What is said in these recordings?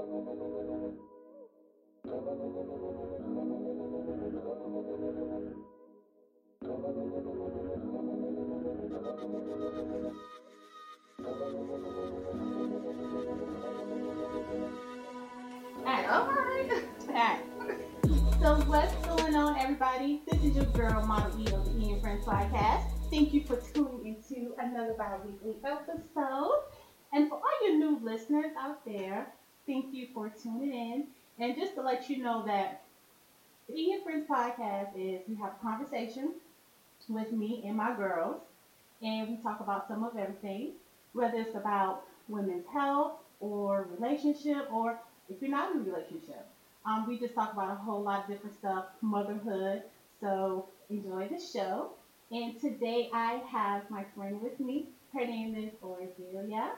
Alright. Alright. So what's going on everybody? This is your girl Model E the E and Friends Podcast. Thank you for tuning into another bi-weekly episode. And for all your new listeners out there, thank you for tuning in. And just to let you know that the E and Friends Podcast is we have a conversation with me and my girls, and we talk about some of everything, whether it's about women's health or relationship, or if you're not in a relationship. Um, we just talk about a whole lot of different stuff, motherhood. So enjoy the show. And today I have my friend with me. Her name is Ordelia.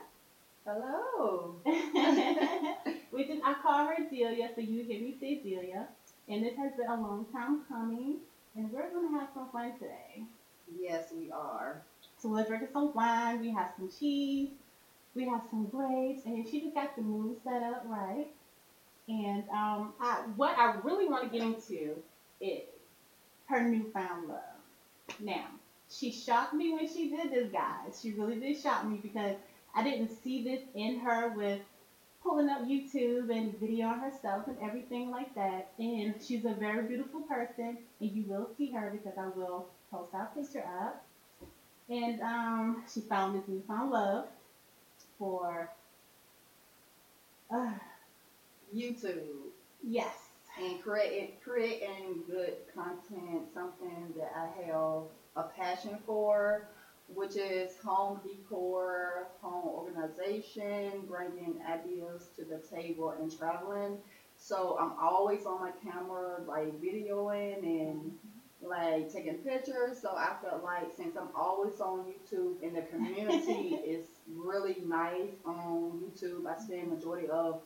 Hello. we is I call her Delia, so you hear me say Delia. And this has been a long time coming, and we're gonna have some fun today. Yes, we are. So we're drinking some wine, we have some cheese, we have some grapes, and she just got the mood set up right. And um, I, what I really want to get into is her newfound love. Now, she shocked me when she did this, guys. She really did shock me because I didn't see this in her with pulling up YouTube and videoing herself and everything like that. And she's a very beautiful person, and you will see her because I will post our picture up. And um, she found this newfound love for, uh, YouTube yes, and create creating good content, something that I have a passion for, which is home decor, home organization, bringing ideas to the table, and traveling. So I'm always on my camera, like videoing and like taking pictures. So I felt like since I'm always on YouTube and the community is really nice on YouTube, I spend majority of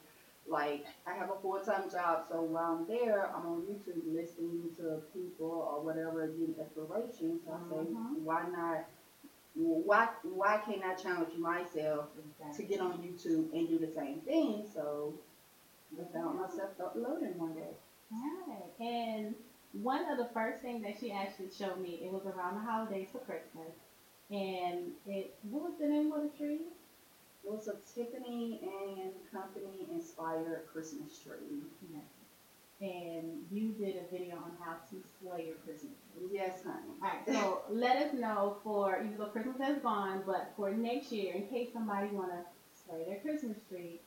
like I have a full time job, so while I'm there, I'm on YouTube listening to people or whatever, getting inspiration. So I say, Mhm. why not? Why why can't I challenge myself to get on YouTube and do the same thing? So I found myself uploading one day. Right. And one of the first things that she actually showed me, it was around the holidays for Christmas. And it, what was the name of the tree? It was a Tiffany and Company inspired Christmas tree. And you did a video on how to slay your Christmas tree. Yes, honey. Alright, so let us know for, even though Christmas has gone, but for next year, in case somebody wanna slay their Christmas tree,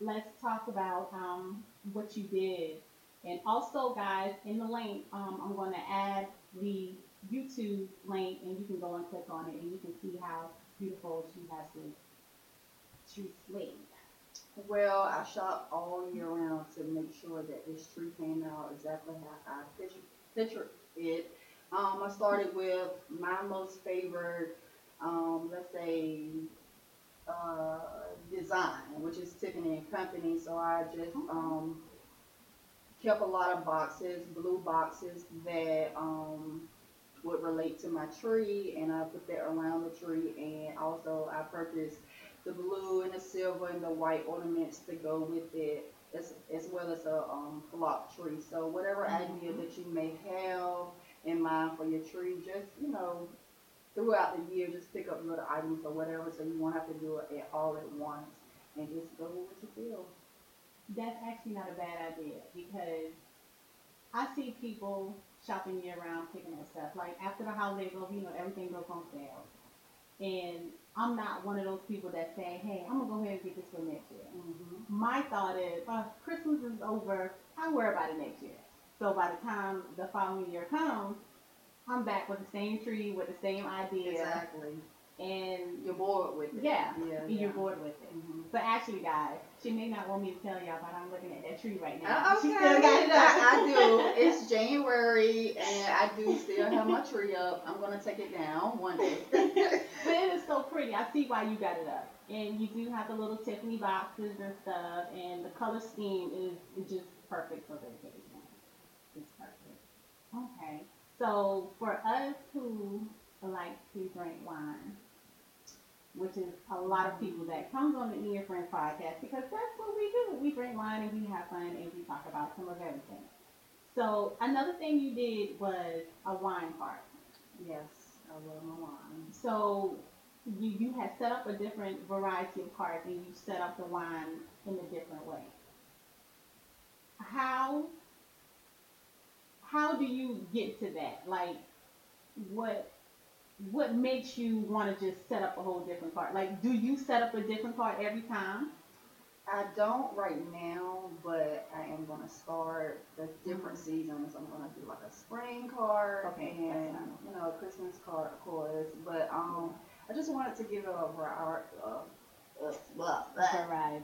let's talk about, um, what you did. And also, guys, in the link, um, I'm gonna add the YouTube link, and you can go and click on it, and you can see how beautiful she has this tree slayed. Well, I shop all year round to make sure that this tree came out exactly how I picture, picture it. Um, I started with my most favorite, um, let's say, uh, design, which is Tiffany and Company. So I just um, kept a lot of boxes, blue boxes that um, would relate to my tree, and I put that around the tree. And also, I purchased the blue and the silver and the white ornaments to go with it, as, as well as a um, block tree. So whatever idea Mhm. that you may have in mind for your tree, just you know, throughout the year, just pick up little items or whatever, so you won't have to do it at, all at once, and just go with what you feel. That's actually not a bad idea because I see people shopping year round picking up stuff. Like after the holidays over, you know, everything goes on sale. And I'm not one of those people that say, hey, I'm going to go ahead and get this for next year. Mm-hmm. My thought is, uh, Christmas is over, I'll worry about it next year. So by the time the following year comes, I'm back with the same tree, with the same idea. Exactly. And You're bored with it. yeah, Yeah. and you're bored with it. Mhm. So actually, guys, she may not want me to tell y'all, but I'm looking at that tree right Uh, now. Okay, She still got it. I, I do. It's January, and I do still have my tree up. I'm gonna take it down one day. But it is so pretty. I see why you got it up. And you do have the little Tiffany boxes and stuff, and the color scheme is, is just perfect for the occasion. It's perfect. Okay. So for us who like to drink wine, which is a lot of people that comes on the Ian Friends podcast because that's what we do. We drink wine and we have fun and we talk about some of everything. So another thing you did was a wine cart. Yes, I love my wine. So you you had set up a different variety of carts and you set up the wine in a different way. How how do you get to that? Like what what makes you want to just set up a whole different cart? Like do you set up a different cart every time? I don't right now, but I am gonna start the different seasons. I'm gonna do like a spring card Okay, and you know a Christmas card, of course. But um, I just wanted to give it a variety. Uh, uh, blah, blah. Variety.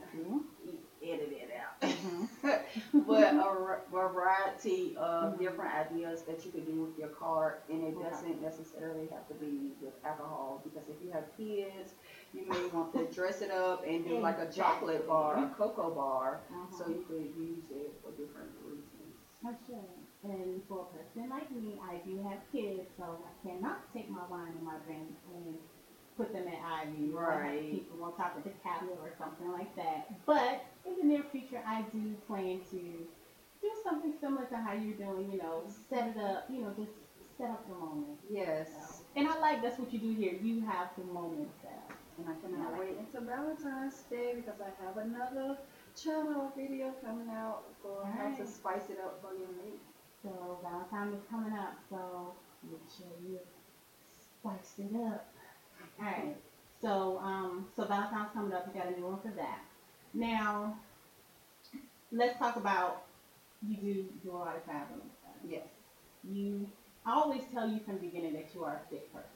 Edit it out. Mm-hmm. but a variety of Mhm. different ideas that you could do with your cart, and it Okay. doesn't necessarily have to be with alcohol. Because if you have kids, you may want to dress it up and do like a chocolate bar, a cocoa bar, so you could use it for different reasons. And for a person like me, I do have kids, so I cannot take my wine and my drink and put them at Ivy. or Right. People on top of the cabinet or something like that. But in the near future, I do plan to do something similar to how you're doing. You know, set it up. You know, just set up the moment. Yes, And I like that's what you do here. You have the moment set up. and I cannot wait until Valentine's Day because I have another channel video coming out for how to spice it up for your mate. So Valentine's is coming up, so make sure you spice it up. Alright, so um, so Valentine's coming up, you got a new one for that. Now, let's talk about you do do a lot of traveling. Yes. You, I always tell you from the beginning that you are a fit person.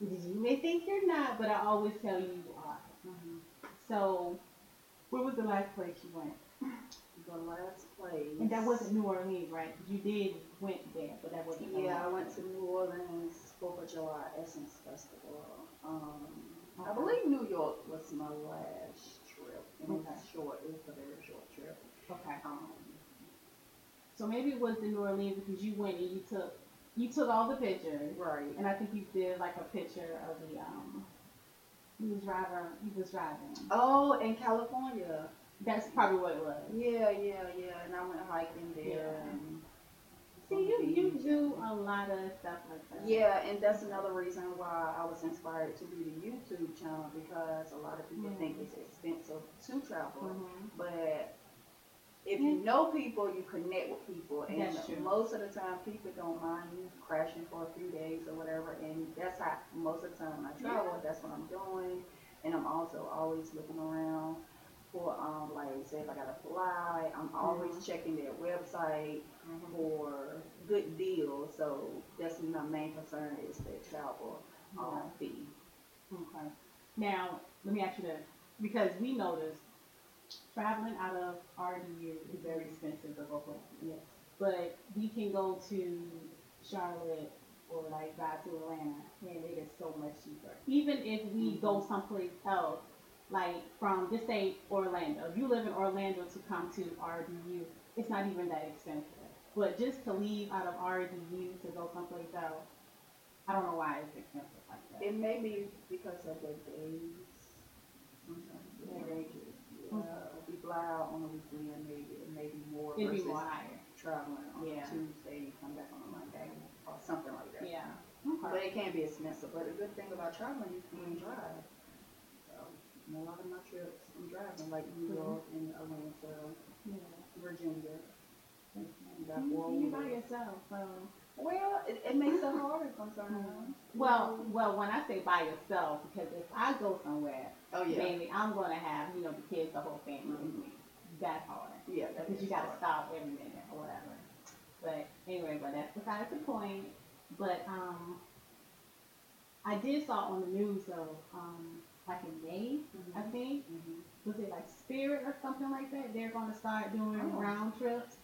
You may think you're not, but I always tell you you are. hmm So, where was the last place you went? The last place. And that wasn't New Orleans, right? You did went there, but that wasn't. Yeah, I went to New Orleans Fourth of July Essence Festival. Um, I believe New York was my last trip, and it was Okay. short. It was a very short trip. Okay. Um, So maybe it was the New Orleans because you went and you took you took all the pictures, right. and I think you did like a picture of the um. He was driving. He was driving. Oh, in California. That's probably what it was. Yeah, yeah, yeah. And I went hiking there. Yeah. And See, you you do a lot of stuff like that. Yeah, and that's another reason why I was inspired to do the YouTube channel because a lot of people Yeah. think it's expensive to travel. Mhm. But if you know people, you connect with people, and most of the time, people don't mind you crashing for a few days or whatever. And that's how most of the time I travel, that's what I'm doing. And I'm also always looking around for, um, like, say if I gotta fly, I'm always Mhm. checking their website for good deals. So that's my main concern is the travel um, fee. Okay. Now, let me ask you this. Because we noticed traveling out of RDU is very expensive to go. Yes. But we can go to Charlotte or like drive to Atlanta and it is so much cheaper. Even if we go someplace else, like from just say Orlando. If you live in Orlando to come to RDU, it's not even that expensive. But just to leave out of RDU to go someplace else, I don't know why it's expensive like that. It may be because of the days. Sometimes the Yeah. days, yeah, if you fly out on a weekend, maybe it may be more It'd be more higher. traveling on Yeah. a Tuesday, come back on a Monday, or something like that. Yeah. Okay. But it can be expensive. But the good thing about traveling, you can mm-hmm. drive. So, a lot of my trips, I'm driving, like New Mhm. York and Atlanta, Yeah. Virginia. And You, you by yourself, so. Well, it, it makes it harder sometimes. Well, well, when I say by yourself, because if I go somewhere, oh yeah, mainly I'm gonna have you know the kids, the whole family with me. That's hard yeah, that because you gotta stop every minute or whatever. But anyway, but that's besides the point. But um, I did saw on the news though, um, like in May, I Mhm. think, Mhm. was it like Spirit or something like that? They're gonna start doing Oh. round trips.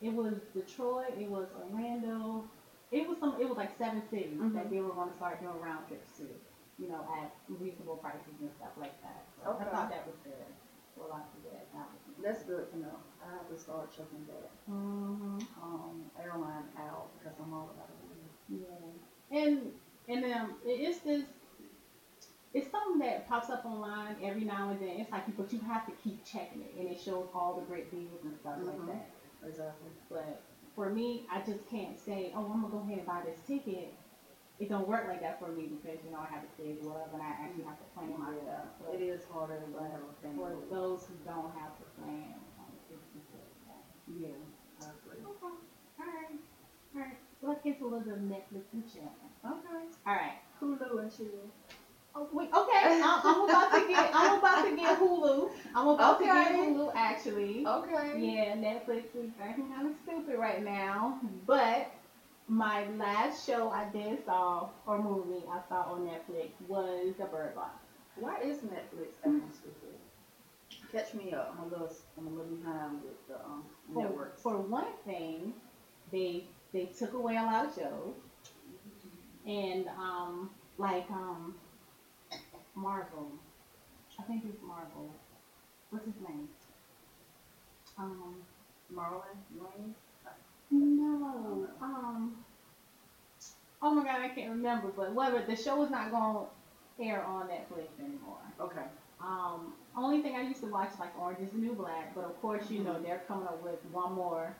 It was Detroit, it was Orlando, it was some, it was like seven cities that Mhm. they were gonna start doing round trips to, you know, at reasonable prices and stuff like that. So I thought that was good. For a lot of people that that That's good to know. I have to start checking that hmm um, airline out because I'm all about it. Yeah. And and um, it is this. It's something that pops up online every now and then. It's like, but you have to keep checking it, and it shows all the great deals and stuff like Mhm. that. Exactly. But for me, I just can't say, oh, I'm gonna go ahead and buy this ticket. It don't work like that for me because you know I have a schedule up and I actually have to plan my stuff. But It is harder you have a for those who don't have to plan, um, like Yeah, that. Okay. All right. All right. Let's get to a little bit of Netflix and chill. Okay. All right. Hulu and chill. Oh, okay, I'm, I'm about to get. I'm about to get Hulu. I'm about to get Hulu actually. Okay. Yeah, Netflix is acting kind of stupid right now. But my last show I did saw or movie I saw on Netflix was The Bird Box. Why is Netflix acting stupid? Catch me up. I'm a little, I'm a little behind with the um, For, networks. for one thing, they they took away a lot of shows, and um like um Marvel, I think it's Marvel. What's his name? Um. Marlon Wayne. No. Um. Oh my god, I can't remember. But whatever, the show is not going to air on Netflix anymore. Okay. Um. Only thing I used to watch like Orange Is the New Black, but of course you know Mhm. they're coming up with one more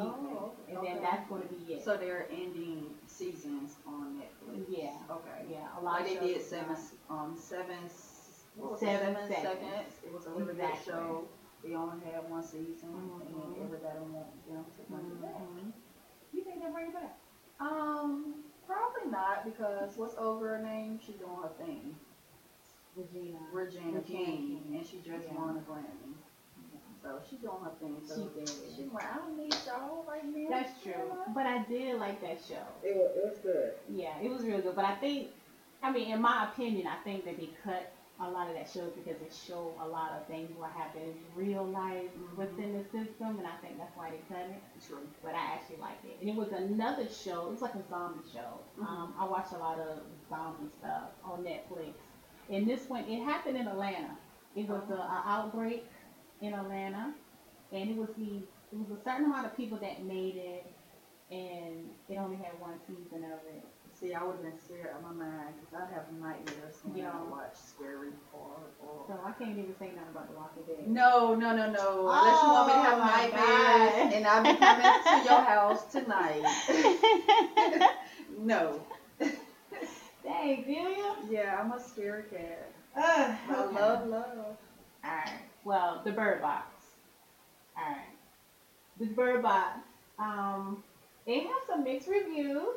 Oh, and okay. then that's going to be it. So they're ending seasons on Netflix. Yeah. Okay. yeah, a lot Like of they did seven, um, seven, s- what was it, Seven seven seconds. seconds. It was a good Exactly. show. They only had one season, Mhm. and everybody want them to bring it back. Mhm. You think they'll bring it back? Um, probably not because what's over her name? She's doing her thing. Regina. Regina, Regina King, King. and she just Yeah. won a Grammy. So she's doing her thing. So She did. She's like, I don't need y'all right now. That's true. But I did like that show. It was, it was good. Yeah, it was real good. But I think, I mean, in my opinion, I think that they cut a lot of that show because it showed a lot of things what happen in real life Mhm. within the system, and I think that's why they cut it. True. But I actually liked it, and it was another show. It was like a zombie show. Mhm. Um, I watched a lot of zombie stuff on Netflix, and this one it happened in Atlanta. It was a, a outbreak in Atlanta, and it was the it was a certain amount of people that made it, and it only had one season of it. See, I would have been scared out of my mind because I have nightmares when Yeah. I watch scary horror. Or... So I can't even say nothing about The Walking Dead. No, no, no, no. Unless you want me to have Oh, my nightmares God. and I'll be coming to your house tonight. no. Dang, Delia. Yeah, I'm a scary cat. Uh, I love love. Alright. Well, the Bird Box. Alright. The Bird Box. Um, it has some mixed reviews.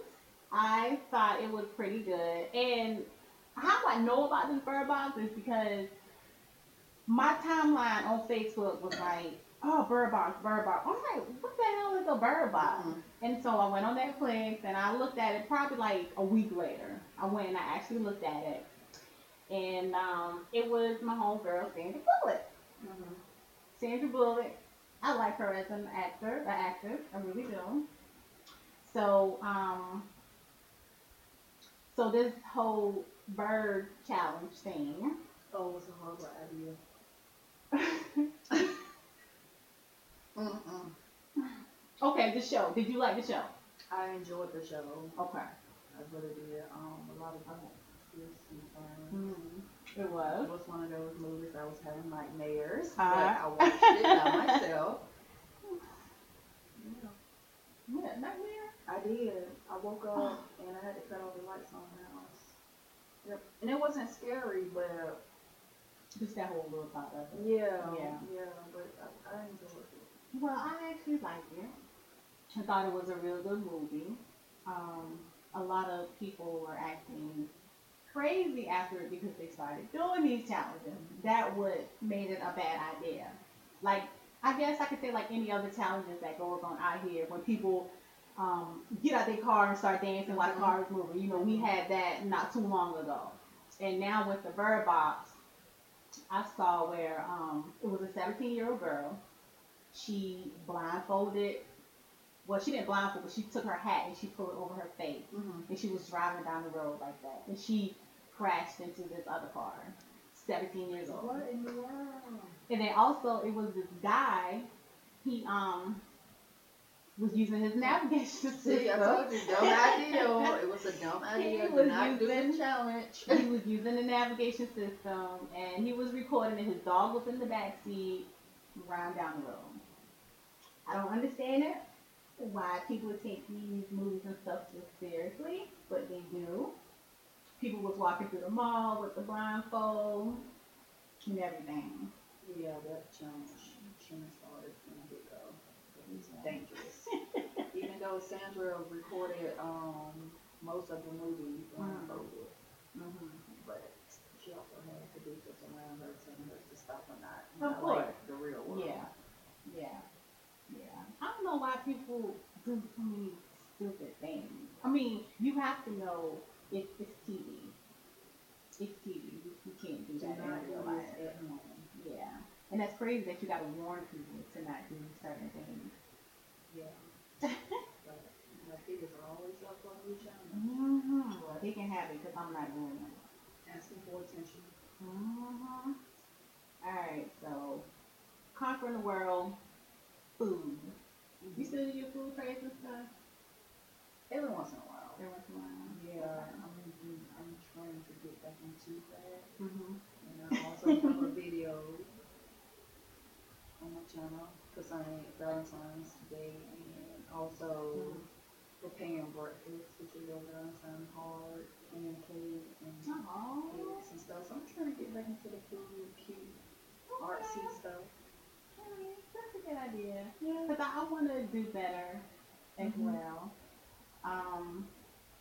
I thought it was pretty good. And how I know about this Bird Box is because my timeline on Facebook was like, oh, Bird Box, Bird Box. I'm like, what the hell is a Bird Box? Mhm. And so I went on Netflix and I looked at it probably like a week later. I went and I actually looked at it. And um, it was my homegirl, Sandra Bullock. Mhm. Sandra Bullock, I like her as an actor, an actress, I really do. So, um, so this whole bird challenge thing. Oh, it was a horrible idea. Mm-mm. okay, the show. Did you like the show? I enjoyed the show. Okay. I really did. Um, a lot of twists and turns. Mm, it It was. was one of those movies I was having nightmares, but Uh-huh. I watched it by myself. Yeah, nightmare. I did. I woke up and I had to cut all the lights on the house. Yep. And it wasn't scary, but Just that whole little part of it. yeah, Yeah. yeah, but I, I enjoyed it. Well, I actually liked it. I thought it was a real good movie. Um, a lot of people were acting crazy after it because they started doing these challenges. That would made it a bad idea. Like I guess I could say like any other challenges that goes on out here when people um, get out their car and start dancing while the car is moving. You know, we had that not too long ago. And now with the Bird Box, I saw where um, it was a 17 year old girl. She blindfolded. Well, she didn't blindfold, but she took her hat and she put it over her face, Mm-hmm. and she was driving down the road like that, and she crashed into this other car. 17 years old. What in the world? And then also it was this guy. He um was using his navigation system. See, I told you, dumb idea. It was a dumb idea. He was not do using- the challenge. he was using the navigation system and he was recording and his dog was in the back seat riding down the road. I don't understand it. Why people take these movies and stuff so seriously, but they do. People was walking through the mall with the blindfold and everything. Yeah, that challenge shouldn't have started from the get go. It was dangerous. Even though Sandra recorded um most of the movie blindfolded, Mm-hmm. but she also had producers around her telling her to stop or not. Of Not course. like the real world. Yeah, yeah, yeah. I don't know why people do so many stupid things. I mean, you have to know it's, it's TV. It's TV. You, can't do that in real life. at home. Yeah, and that's crazy that you gotta warn people to not do certain things. Yeah. but my kids are always up on new channel, Mm-hmm. Well, they can have it because I'm not doing it. asking for attention. Mm-hmm. All right, so conquering the world, food. You still do your food and stuff Every once in a while. Every once in a while? Yeah, I'm, I'm trying to get back into that. Mm-hmm. And I also have a video on my channel concerning Valentine's Day and also preparing breakfast, which is a Valentine's hard and Oh. cakes and stuff. So I'm trying to get back into the food, cute, artsy stuff. Okay, That's a good idea. Yeah. Because I, I want to do better as Mhm. well. Um,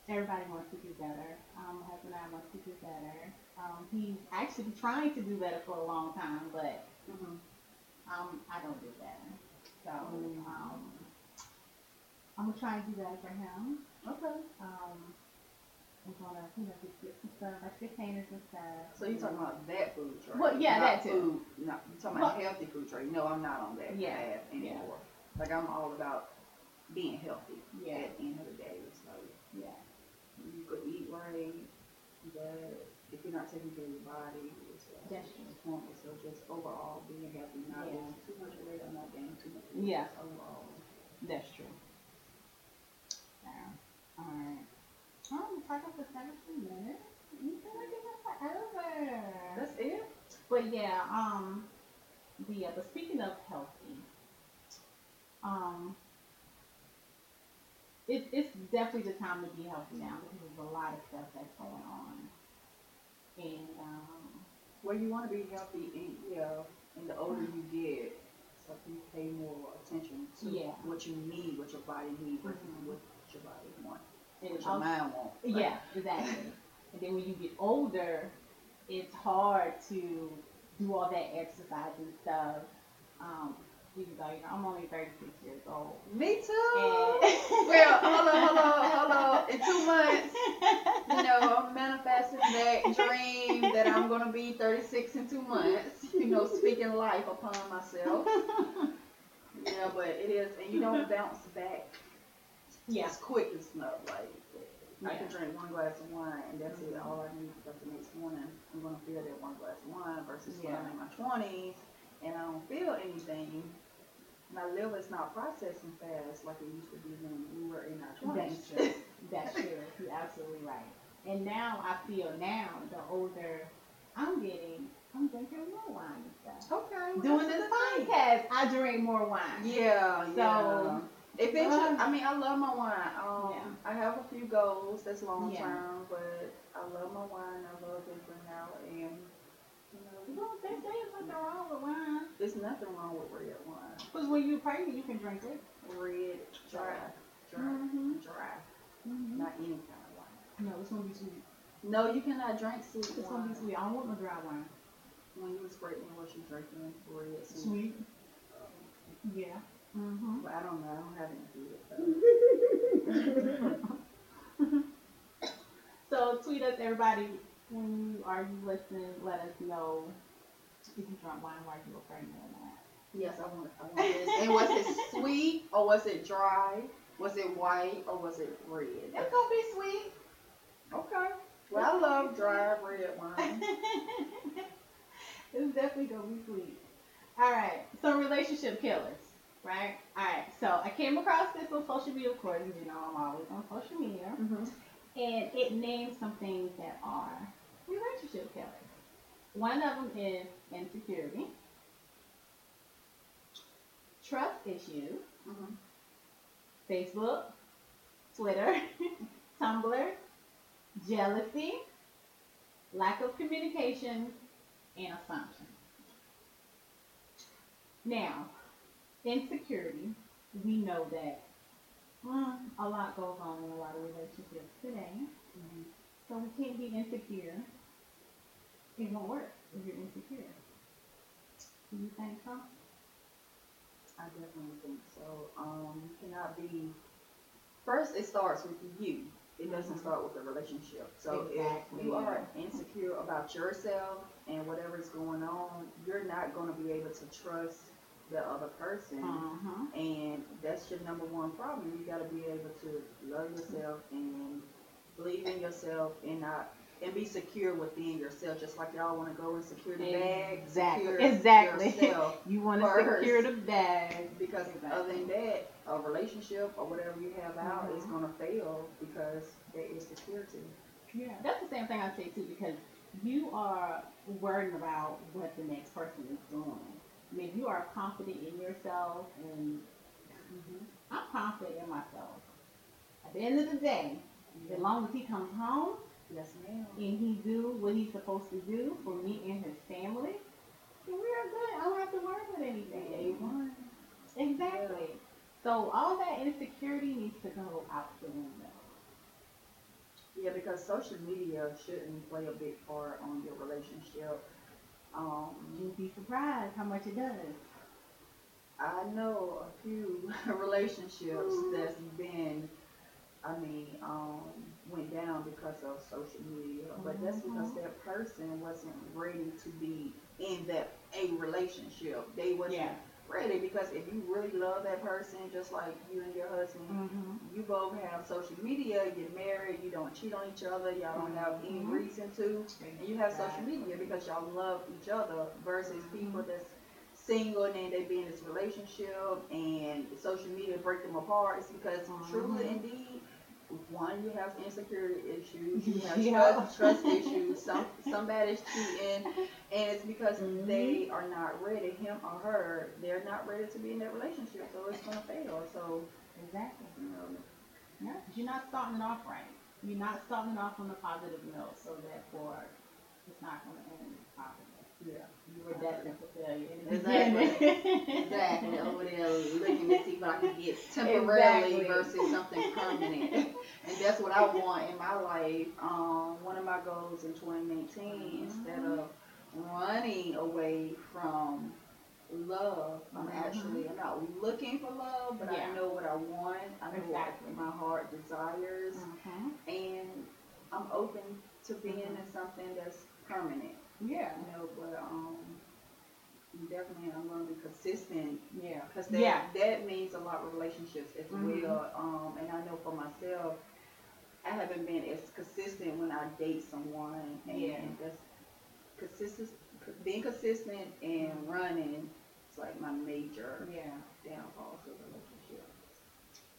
everybody wants to do better. Um, my husband and I want to do better. Um, he's actually trying to do better for a long time, but Mm-hmm. um, I don't do better. So Mm. um, I'm gonna try and do better for him. Okay. Um, I'm gonna, you know, get some stuff like containers and stuff. So you're talking about that food tray? Well, yeah, not that too. Food, no, you're talking about Well- healthy food tray? No, I'm not on that Yeah, path anymore. Like I'm all about being healthy. Yeah. At the end of the day, it's like Yeah. Right, but if you're not taking care of your body, it's uh, it's pointless. So just overall being healthy, not Yeah. losing too much weight or not gaining too much weight. Yeah. Overall. That's true. Yeah. All right. Oh, we talked for 17 minutes. You feel like it went forever. That's it. But yeah, um, the yeah, but speaking of healthy, um, it, it's definitely the time to be healthy now because there's a lot of stuff that's going on, and um, Well, you want to be healthy, and you know, and the older you get, so you pay more attention to Yeah. what you need, what your body needs, Mhm. what your body wants, and what your also- mind wants. Yeah, exactly. and then when you get older, it's hard to do all that exercise and stuff. Though you know I'm only 36 years old. Me too. And well, hold on, hold on, hold on. In two months, you know, I'm manifesting that dream that I'm gonna be 36 in two months. You know, speaking life upon myself. Yeah, but it is, and you don't bounce back yeah, as quick as snow. Like I can drink one glass of wine and that's it. Mhm. All I need is the next morning. I'm gonna feel that one glass of wine versus when Yeah. I'm in my 20s and I don't feel anything. My liver's not processing fast like it used to be when we were in our 20s. that's true. That's true. You're absolutely right. And now I feel now the older I'm getting, I'm drinking more wine and stuff. okay. Doing this podcast, I drink more wine. Yeah, So- yeah. Eventually, Uh, I mean, I love my wine. Um, Yeah. I have a few goals that's long Yeah. term, but I love my wine. I love venturing out, and you know, Well, they say there's nothing wrong with wine. there's nothing wrong with red wine. Because when you're pregnant, you can drink it. Red, dry, dry, Mhm. dry. Mm-hmm. Not any kind of wine. No, it's gonna be sweet. No, you cannot drink sweet It's gonna be sweet. I don't want no dry wine. When you was pregnant, what you drinking? Red, sweet. Sweet. Yeah. Mm-hmm. But I don't know. I don't have any though. So tweet us, everybody. When you are you listening, let us know if you drunk wine while you were pregnant or not. Yes, I want. I want this. And was it sweet or was it dry? Was it white or was it red? It's gonna be sweet. Okay. Well, I love dry red wine. it's definitely gonna be sweet. All right. So relationship killers. right? All right. So I came across this on social media, of course. You know, I'm always on social media, Mm-hmm. And it names some things that are relationship killers. One of them is insecurity, trust issues, Mm-hmm. Facebook, Twitter, Tumblr, jealousy, lack of communication, and assumption. Now, insecurity, we know that mm, a lot goes on in a lot of relationships today. So we can't be insecure. It won't work if you're insecure. Do you think so? I definitely think so. Um, you cannot be. First, it starts with you. It doesn't Mhm. start with the relationship. So Exactly. if you are insecure about yourself and whatever is going on, you're not going to be able to trust the other person. Uh-huh. And that's your number one problem. You got to be able to love yourself and believe in yourself and not and be secure within yourself. Just like y'all want to go and secure the bag, Exactly. Exactly. You want to secure the bag. Because Exactly. other than that, a relationship or whatever you have out is Mhm. gonna fail because there is security. Yeah, that's the same thing I say too because you are worrying about what the next person is doing. I mean, you are confident in yourself, and mm-hmm. I'm confident in myself. At the end of the day, as long as he comes home Yes, ma'am. and he do what he's supposed to do for me and his family, then we are good. I don't have to worry about anything. A1. Exactly. So all that insecurity needs to go out the window. Yeah, because social media shouldn't play a big part on your relationship. Um, You'd be surprised how much it does. I know a few relationships that's been, I mean, um, went down because of social media, but that's because Mhm. that person wasn't ready to be in that a relationship. They wasn't Yeah. Ready because if you really love that person, just like you and your husband, Mm-hmm. you both have social media, you're married, you don't cheat on each other, y'all don't have any Mhm. reason to, and you have social media because y'all love each other versus people that's single and then they be in this relationship and social media break them apart. It's because truly Mhm. indeed, one, you have insecurity issues, you have Yeah. trust, trust issues, some somebody's cheating, and it's because Mhm. they are not ready, him or her, they're not ready to be in that relationship, so it's gonna fail. So, Exactly. you know, Yeah, you're not starting off right. You're not starting off on a positive note, so therefore it's not going to end positive. yeah. Destined for failure Exactly. Exactly. Over there looking to see if I can get temporarily Exactly. versus something permanent. and that's what I want in my life. Um, one of my goals in 2019, instead of running away from love, I'm Mhm. actually I'm not looking for love, but Yeah. I know what I want. I know Exactly. what my heart desires, Mhm. and I'm open to being in something that's permanent. Yeah. You know, but um, definitely I'm gonna be consistent Yeah. because that Yeah. that means a lot with relationships as Mhm. well. Um, and I know for myself, I haven't been as consistent when I date someone, and Yeah. that's consistent. Being consistent and running is like my major Yeah. downfall to a relationship.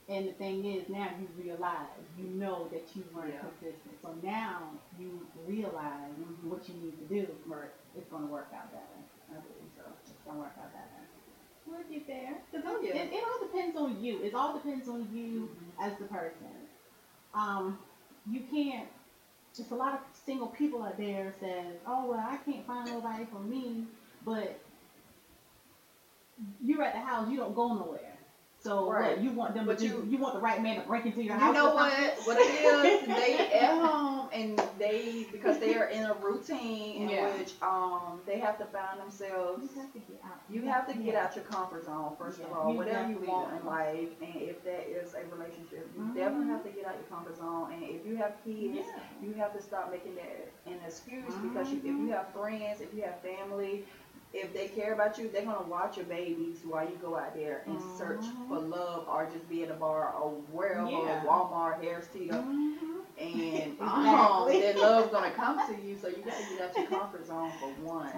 And the thing is, now you realize, you know that you weren't Yeah. consistent. So now you realize Mhm. what you need to do. Right. It's going to work out better. I believe so. It's going to work out better. We'll get there. Oh, it, yeah. it, it all depends on you. It all depends on you as the person. Um, you can't. Just a lot of single people out there says, "Oh well, I can't find nobody for me," but you're at the house. You don't go nowhere. So Right. what, you want them But to do? you- You want the right man to break into your You house? know what? What it is? They at home and they because they are in a routine in Yeah. which um they have to find themselves You have to get out. You have to get Yeah. out your comfort zone first of all. you Whatever you want in life, and if that is a relationship, you Mhm. definitely have to get out your comfort zone. And if you have kids, Yeah. you have to stop making that an excuse because you, if you have friends, if you have family, if they care about you, they're gonna watch your babies while you go out there and search Mhm. for love or just be at a bar or wherever, Yeah. Walmart, Harris Teeter, Mhm. and um, that love's gonna come to you. So you gotta get out your comfort zone for one,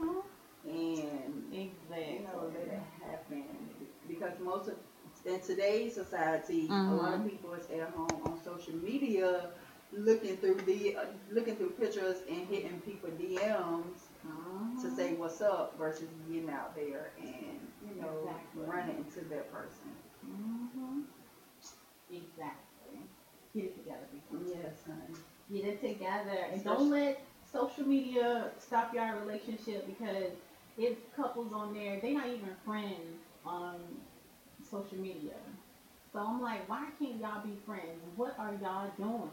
Mhm. and Exactly. you know, let it happen. because most of in today's society, a lot of people is at home on social media, looking through the uh, looking through pictures and hitting people DMs to say what's up versus getting out there and you know Exactly. running into that person. hmm Exactly. Get it together, people. Yes, honey. Get it together, and don't let social media stop your relationship because it's couples on there. They're not even friends on social media. So I'm like, why can't y'all be friends? What are y'all doing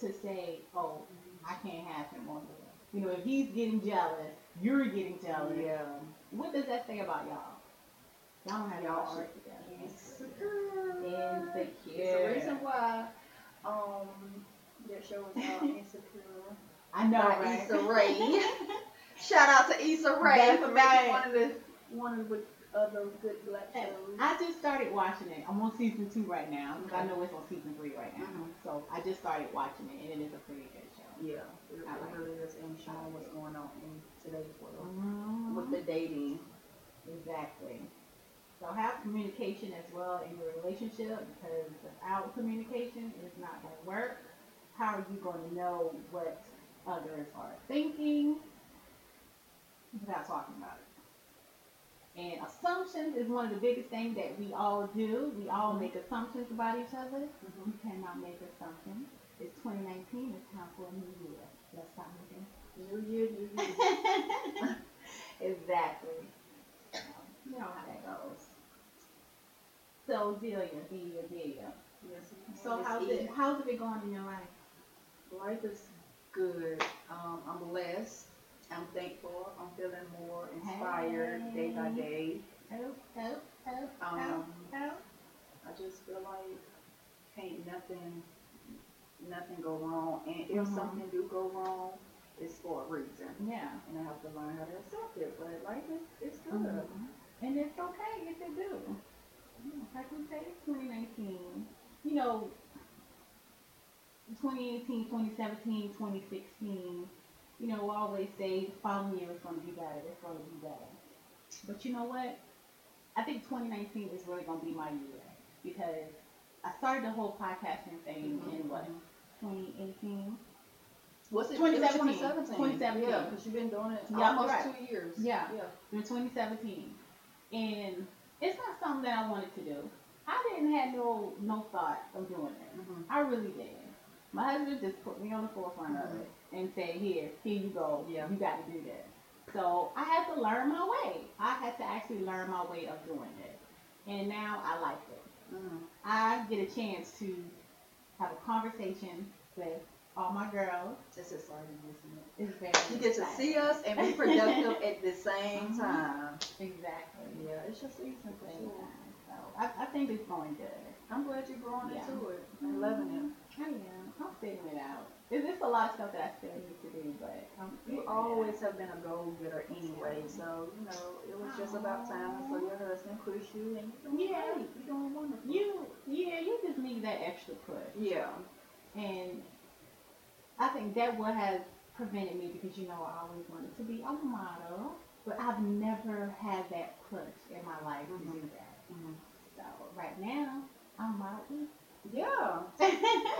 to say, oh, I can't have him on there? You know, if he's getting jealous, you're getting jealous. Yeah. What does that say about y'all? Y'all don't have y'all shit together. Insecure. Insecure. It's the reason why um that show is called Insecure. I know, by right? Issa Rae. Shout out to Issa Rae That's for right. making one of the one of the other good black shows. I just started watching it. I'm on season two right now. 'cause I know it's on season three right now. Mhm. So I just started watching it, and it is a pretty good. Yeah, it, I it like really is and showing what's going on in today's world Mhm. with the dating. Exactly. So have communication as well in your relationship because without communication, it's not going to work. How are you going to know what others are thinking without talking about it? And assumptions is one of the biggest things that we all do. We all make assumptions about each other. You cannot make assumptions. It's 2019. It's time for a new year. Let's stop making New year, new year. exactly. You know how that goes. So Delia, Delia, Delia. yes. So how's it how's it been going in your life? Life is good. Um, I'm blessed. I'm thankful. I'm feeling more inspired day by day. Oh, oh, oh, Um, oh. I just feel like can't nothing, nothing go wrong. And if Mhm. something do go wrong, it's for a reason. Yeah. And I have to learn how to accept it. But life is, it's good. Mhm. And it's okay if it do. Like we say, it's 2019. You know, 2018, 2017, 2016. You know, we always say the following year is going to be better. It's going to be better. But you know what? I think 2019 is really going to be my year because I started the whole podcasting thing in what 2018. What's it? 2017. 2017. 2017. Yeah, because you've been doing it Yeah, almost right. two years. Yeah. Yeah. in 2017, and it's not something that I wanted to do. I didn't have no no thought of doing it. Mhm. I really didn't. My husband just put me on the forefront of it and said, "Here, here you go. Yeah. You got to do that." So I had to learn my way. I had to actually learn my way of doing it, and now I like it. Mhm. I get a chance to have a conversation with all my girls. It's exciting, isn't it? It's very You get to see us and be productive at the same Mhm. time. Exactly. Yeah, it's just easy for sure. So I, I think it's going good. I'm glad you're growing Yeah. into it. I'm loving it. I am. I'm figuring it out. There's just a lot of stuff that I still need to do, but I'm You always out. have been a goal getter anyway, so you know it was just about time. So your husband pushed you, and you're doing Yeah. great. You're doing wonderful. You, yeah, you just need that extra push, Yeah. and I think that what has prevented me because you know I always wanted to be a model, but I've never had that push in my life to do that. Mhm. So right now, I'm modeling. Yeah.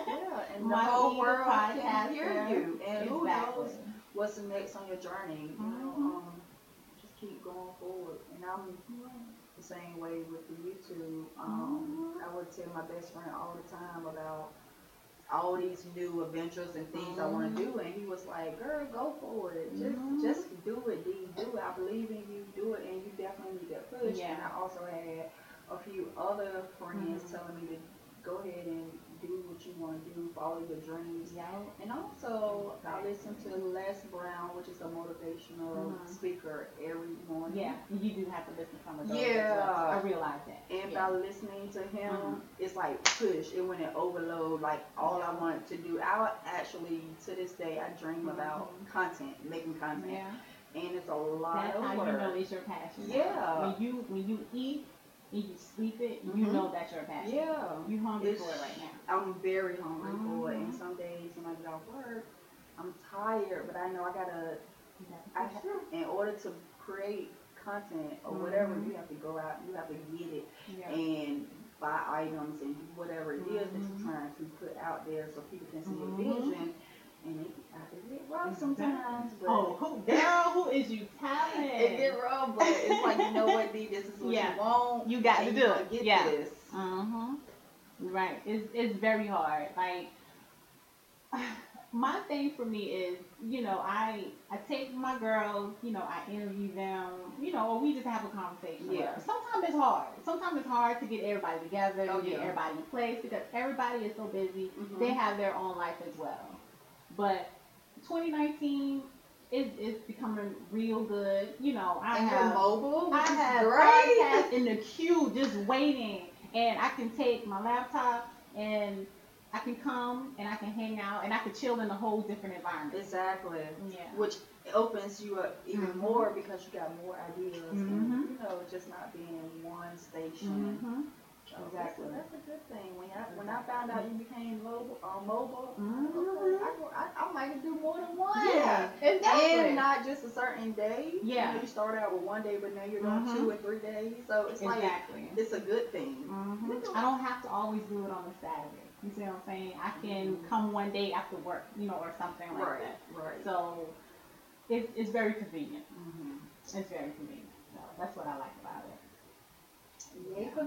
Yeah. And the My whole world can hear you, and who exactly. knows what's next on your journey. You know, Mhm. um, just keep going forward. And I'm the same way with the YouTube. Um, Mhm. I would tell my best friend all the time about all these new adventures and things I want to do, and he was like, "Girl, go for it. Just, Mhm. just do it, D. Do it. I believe in you. Do it, and you definitely need that push." Yeah. And I also had a few other friends Mhm. telling me to go ahead and do what you want to do, follow your dreams. Yeah. And also, I listen to Les Brown, which is a motivational Mhm. speaker every morning. Yeah, you do have to listen to some of those. Yeah. well. I realize that. And yeah. by listening to him, Mhm. it's like push. It went in overload. Like all I want to do. I actually, to this day, I dream about Mhm. content, making content, yeah. and it's a lot That's of how work. you know it's your passion. Yeah. When you when you eat and you sleep it, you Mhm. know that's your passion. yeah, You're hungry It's- for it right now. I'm very hungry for it. And some days when I get off work, I'm tired, but I know I gotta I, in order to create content or whatever, Mhm. you have to go out, you have to get it Yeah. and buy items and whatever it is that you're trying to put out there so people can see your vision. And it, I can get rough sometimes, but Oh, who, girl, who is you telling? it get rough, but it's like you know what, D, this is what Yeah. you want. You got to do it. Get Yeah. this. Mm-hmm. Right. It's it's very hard. Like my thing for me is, you know, I I take my girls, you know, I interview them, you know, or we just have a conversation. Yeah. Sometimes it's hard. Sometimes it's hard to get everybody together, Oh, to get yeah. everybody in place because everybody is so busy. Mhm. They have their own life as well. But 2019 is is becoming real good. You know, I and have mobile, I have podcasts in the queue just waiting, and I can take my laptop and I can come and I can hang out and I can chill in a whole different environment. Exactly. Yeah. Which opens you up even Mhm. more because you got more ideas and Mhm. you know just not being in one station. Mm-hmm. So Exactly. That's, a good thing. When I when I found out you became mobile, uh, mobile, Mhm. I, go- I, I might do more than one. Yeah, exactly. And not just a certain day. Yeah. You, know, you start out with one day, but now you're doing Mhm. two or three days. So it's like exactly. it's a good thing. hmm I don't have to always do it on a Saturday. You see what I'm saying? I can Mhm. come one day after work, you know, or something like right. that. Right. So it's it's very convenient. hmm It's very convenient. So that's what I like about it.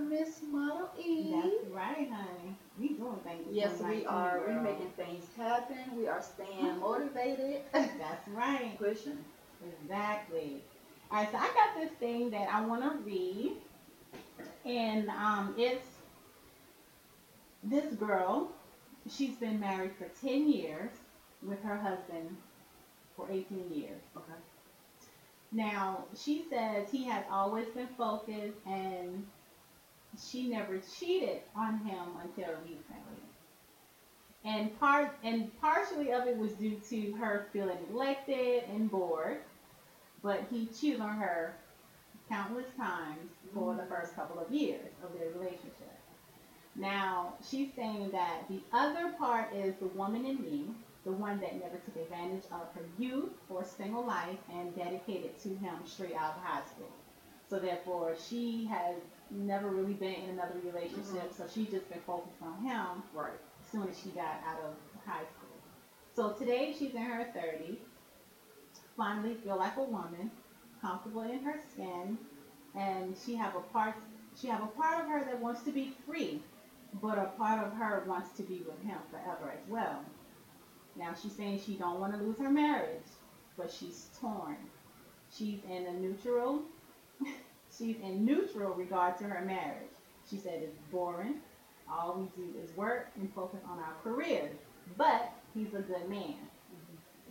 Miss Model E. That's right, honey. We doing things. in Yes, we 2019, are. We're making things happen. We are staying motivated. That's right. Pushing. Exactly. All right, so I got this thing that I want to read, and um, it's this girl. She's been married for ten years with her husband for eighteen years. Okay. Now she says he has always been focused, and she never cheated on him until recently. And part and partially of it was due to her feeling neglected and bored, but he cheated on her countless times for the mm-hmm. first couple of years of their relationship. Now she's saying that the other part is the woman in me, the one that never took advantage of her youth or single life and dedicated to him straight out of high school. So therefore, she has never really been in another relationship, mm-hmm. so she's just been focused on him Right. as soon as she got out of high school. So today she's in her 30s, finally feel like a woman, comfortable in her skin, and she have a part she have a part of her that wants to be free, but a part of her wants to be with him forever as well. Now she's saying she don't want to lose her marriage, but she's torn. She's in a neutral she's in neutral regard to her marriage. She said it's boring. All we do is work and focus on our careers. But he's a good man.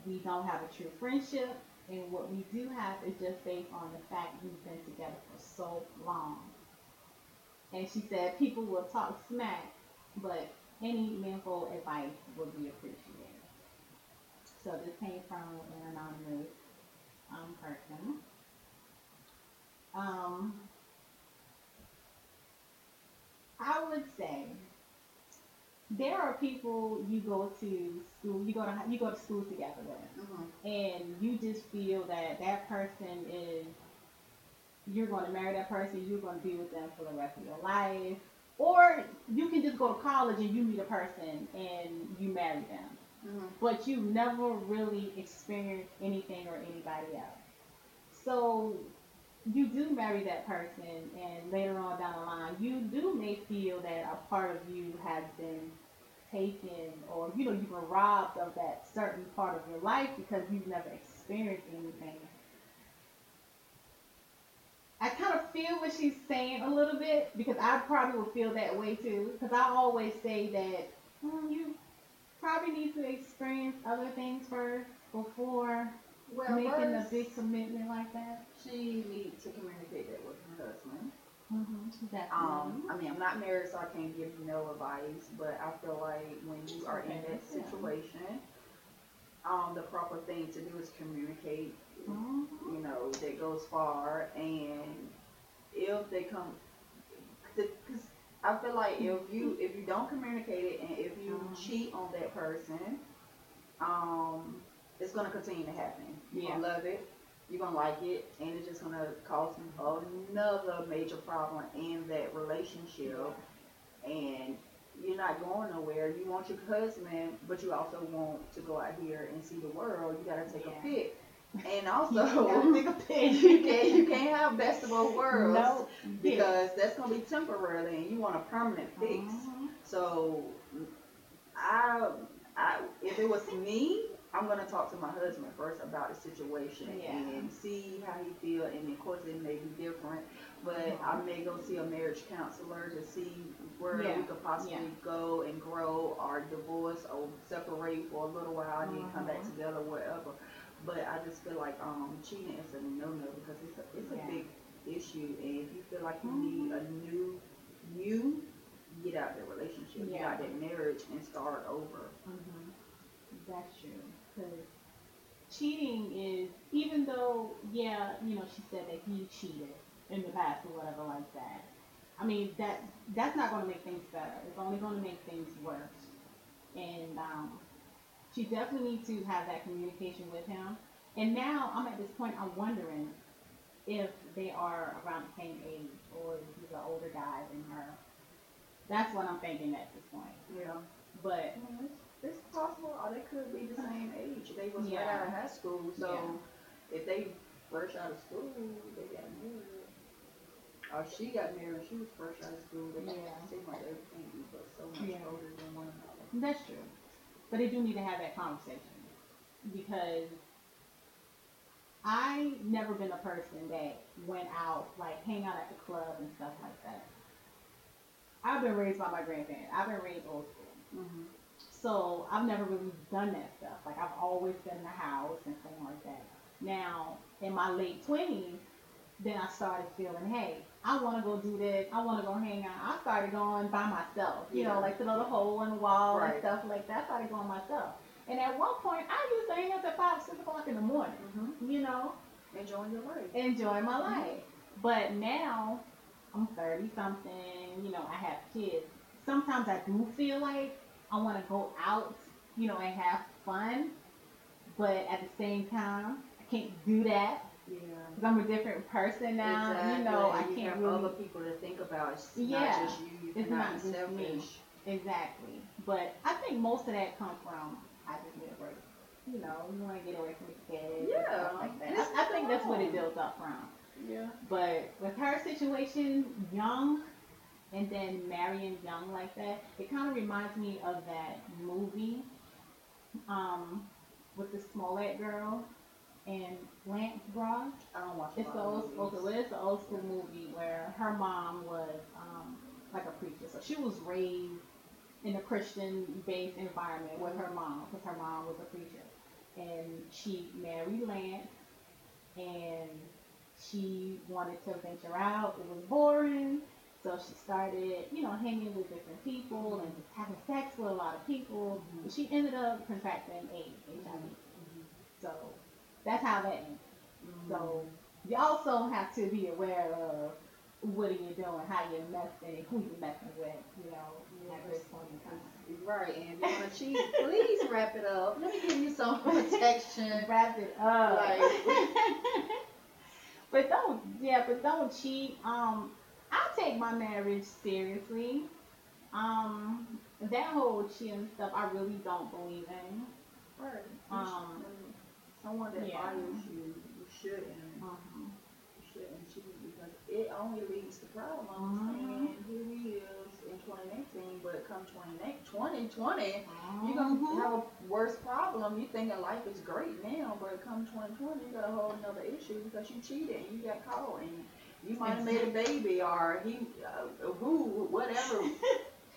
We don't have a true friendship, and what we do have is just based on the fact we've been together for so long. And she said people will talk smack, but any meaningful advice would be appreciated. So this came from an anonymous um, person. Um, I would say there are people you go to school, you go to you go to school together with, Mm-hmm. and you just feel that that person is you're going to marry that person, you're going to be with them for the rest of your life, or you can just go to college and you meet a person and you marry them Mm-hmm. but you never really experience anything or anybody else. So you do marry that person, and later on down the line, you do may feel that a part of you has been taken, or you know, you've been robbed of that certain part of your life because you've never experienced anything. I kind of feel what she's saying a little bit because I probably would feel that way too. Because I always say that mm, you probably need to experience other things first before Well, making a big commitment like that. She needs to communicate that with her husband. Mm-hmm. Um, I mean, I'm not married, so I can't give you no advice, but I feel like when you are in that situation, um, the proper thing to do is communicate. Mhm. You know, that goes far, and if they come, because I feel like if you if you don't communicate it and if you Mhm. cheat on that person, um, it's gonna continue to happen. You Yeah. love it, you're gonna like it, and it's just gonna cause another major problem in that relationship, and you're not going nowhere. You want your husband, but you also want to go out here and see the world. You gotta take Yeah. a pick, and You also gotta take a pic. you can't you can't have best of both worlds No. because that's gonna be temporary, and you want a permanent fix. Mhm. So, I, I, if it was me, I'm gonna talk to my husband first about the situation Yeah. and see how he feel. And of course, it may be different, but Mhm. I may go see a marriage counselor to see where Yeah. we could possibly Yeah. go and grow or divorce or separate for a little while and then come back Mhm. together, whatever. But I just feel like um, cheating is a no-no because it's a, it's a big issue, and if you feel like you Mhm. need a new you get out that relationship, get out that marriage, and start over. Mhm. That's true. Because cheating is, even though, yeah, you know, she said that he cheated in the past or whatever like that. I mean, that that's not going to make things better. It's only going to make things worse. And um, she definitely needs to have that communication with him. And now I'm at this point, I'm wondering if they are around the same age or if he's an older guy than her. That's what I'm thinking at this point. Yeah, But it's, it's possible, or they could be the same age. They was right out of high school, so Yeah. if they fresh out of school, they got married. Or she got married, she was fresh out of school. They Yeah. seem like everything but so much Yeah. older than one another. That's true. But they do need to have that conversation because I never been a person that went out like hang out at the club and stuff like that. I've been raised by my grandparents. I've been raised old school. Mm-hmm. So I've never really done that stuff. Like I've always been in the house and things like that. Now in my late twenties, then I started feeling, hey, I want to go do this. I want to go hang out. I started going by myself. You Yeah. know, like the little hole in the wall and stuff like that. I started going myself. And at one point, I used to hang out at five, six o'clock in the morning. Mm-hmm. You know, Enjoying your life. enjoy my life. But now I'm 30 something, you know, I have kids. Sometimes I do feel like I want to go out, you know, and have fun. But at the same time, I can't do that Yeah. because I'm a different person now. You know, I You can't have really. other people to think about. It's Yeah. not just you. You It's not just me. selfish. Exactly. But I think most of that comes from I just need a break. You know, you want to get away from the kids. Yeah. like that. It's I, I think that's what it builds up from. Yeah. But with her situation, young, and then marrying young like that, it kind of reminds me of that movie um, with the Smollett girl and Lance Broad. I don't watch. It's the old, okay, it's the old school movie where her mom was um, like a preacher, so she was raised in a Christian-based environment with her mom, because her mom was a preacher, and she married Lance, and she wanted to venture out. It was boring, so she started, you know, hanging with different people and having sex with a lot of people. And she ended up contracting AIDS, HIV. So that's how that ended. Mhm. So you also have to be aware of what are you doing, how you're messing, who you're messing with, you know, at this point in time. Right, and if you want to cheat, please wrap it up. Let me give you some protection. Wrap it up. Like- but don't, yeah, but don't cheat. Um, I take my marriage seriously. Um, that whole cheating stuff, I really don't believe in. Right. Um, someone that yeah. values you, you shouldn't, Um, you shouldn't cheat because it only leads to problems. Mhm. And here we is in 2019, but come 2020, 2020, mhm. you're gonna have a worse problem. You thinking life is great now, but come 2020, you got a whole another issue because you cheated and you got caught and you might have made a baby or he, uh, who, whatever.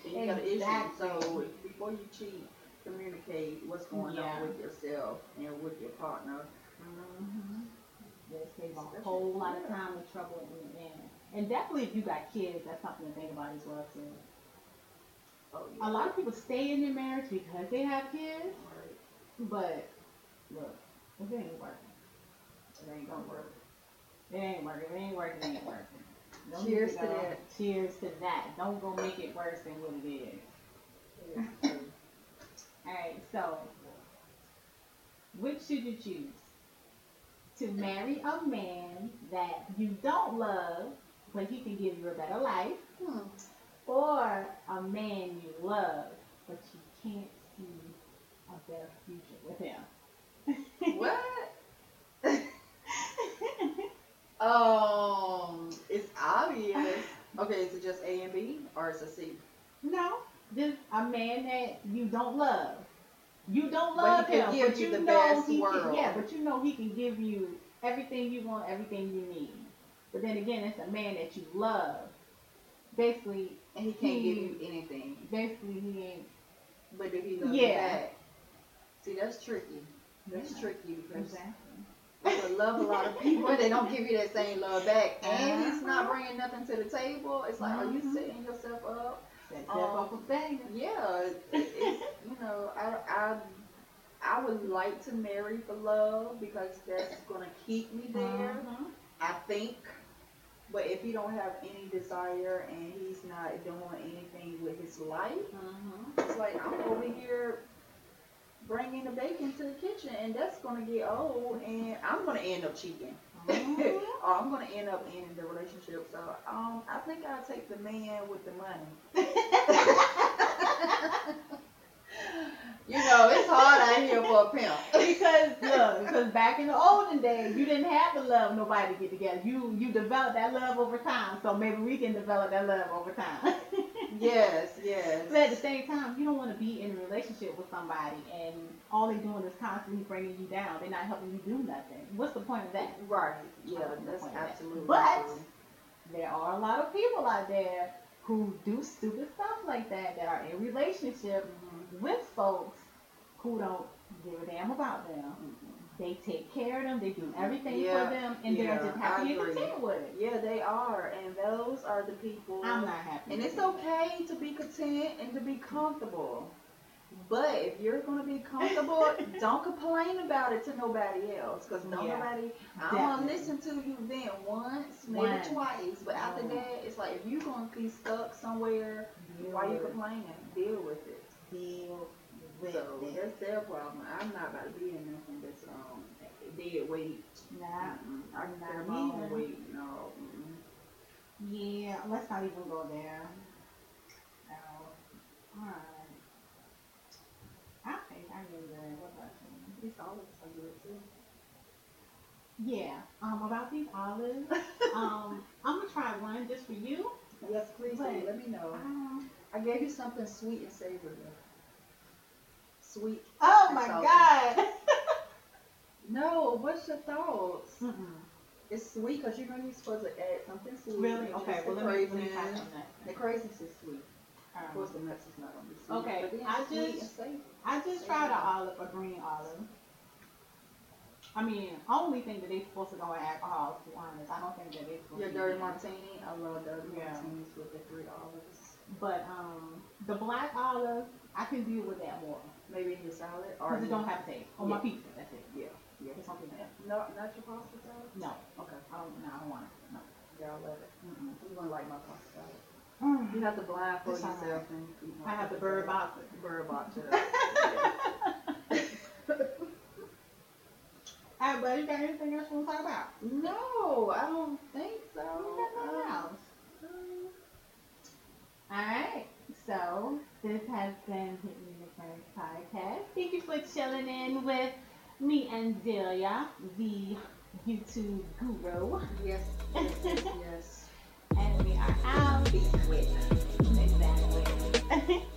You got an issue. So before you cheat, communicate what's going Yeah. on with yourself and with your partner. Mm-hmm. Yes, save a whole lot of time and trouble in the end. And definitely if you got kids, that's something to think about as well too. Oh, A lot of people stay in their marriage because they have kids, Right. but look, it ain't working, it ain't gonna work. It ain't working, it ain't working, it ain't working. Don't Cheers to that. Cheers to that. Don't go make it worse than what it is. Alright, so which should you choose? to marry a man that you don't love, but he can give you a better life, Hmm. or a man you love, but you can't see a better future with him? What? Um, it's obvious. Okay, is it just A and B or is it C? no, just a man that you don't love. You don't love can him, but you you the know best he can, yeah, but you know he can give you everything you want, everything you need. But then again, it's a man that you love. Basically, And he can't give you anything. basically he ain't. But if he loves Yeah. you back. See, that's tricky. That's Yeah. tricky because Exactly. Love a lot of people. They don't give you that same love back, and he's not Uh-huh. bringing nothing to the table. It's like, are you Mhm. setting yourself up? That Um, step of thing. Yeah, you know, I, I, I would like to marry for love because that's gonna keep me there. Mhm. I think. But if he don't have any desire and he's not doing anything with his life, Mhm. it's like I'm over here bringing the bacon to the kitchen, and that's gonna get old, and I'm gonna end up cheating, Mhm. or I'm gonna end up ending the relationship. So um, I think I'll take the man with the money. You know, it's hard out here for a pimp. because look, because back in the olden days, you didn't have to love nobody to get together. You you developed that love over time. So maybe we can develop that love over time. Yes, yes. But at the same time, you don't want to be in a relationship with somebody and all they're doing is constantly bringing you down. They're not helping you do nothing. What's the point of that? Right. Yeah, that's of that? absolutely But true. there are a lot of people out there who do stupid stuff like that that are in relationship Mhm. with folks who don't give a damn about them. They take care of them. They do everything Yeah, for them, and yeah, they're just happy and content with it. Yeah, they are, and those are the people. I'm not happy. And it's it. okay to be content and to be comfortable. But if you're gonna be comfortable, don't complain about it to nobody else, cause no Yeah, nobody. I'm gonna listen to you then once, maybe Once. twice, but after that, it's like if you're gonna be stuck somewhere, Deal why you with it. complaining? Deal with it. Deal So that's their problem. I'm not about to be in nothing that's um dead weight. Nah. Mm-mm. I can Not my own weight. No. mm-mm. Yeah, let's not even go there. No. Alright. I think I knew that. What about you? These olives are good too. Yeah. Um, about these olives. um, I'm gonna try one just for you. Yes, please do. Let me know. Um, I gave you something sweet and savory. Sweet. oh my salty. god. No, what's your thoughts? Mm-mm. It's sweet because you're going to be supposed to add something sweet. Really? Okay. Well, the let me, let me raisins. try The craisins is sweet. Of Um, course, the nuts is not gonna be sweet. Okay, But I just-. I just tried an olive, a green olive. I mean, I only think that they're supposed to go with alcohol. To be honest, I don't think that they're supposed Your to. dirty martini. I love dirty Yeah. martinis with the three olives. But um, the black olive, I can deal with that more Maybe in your salad or because it don't have taste. On my pizza, that's it. Yeah, yeah. It's something else. No, not your pasta salad. No, Okay. I don't. No, I don't want it. No. Yeah, I love it. Mm-mm. You wouldn't like my pasta salad. Mm. You have to blindfold yourself and eat my I have the bird box. Bird box. yeah. Hey, buddy, you got anything else you want to talk about? No, I don't think so. Nothing Um, else. All right. So this has been Hit Me First podcast. Thank you for chilling in with me and Delia, the YouTube guru. Yes. Yes. yes. and we are out. Exactly.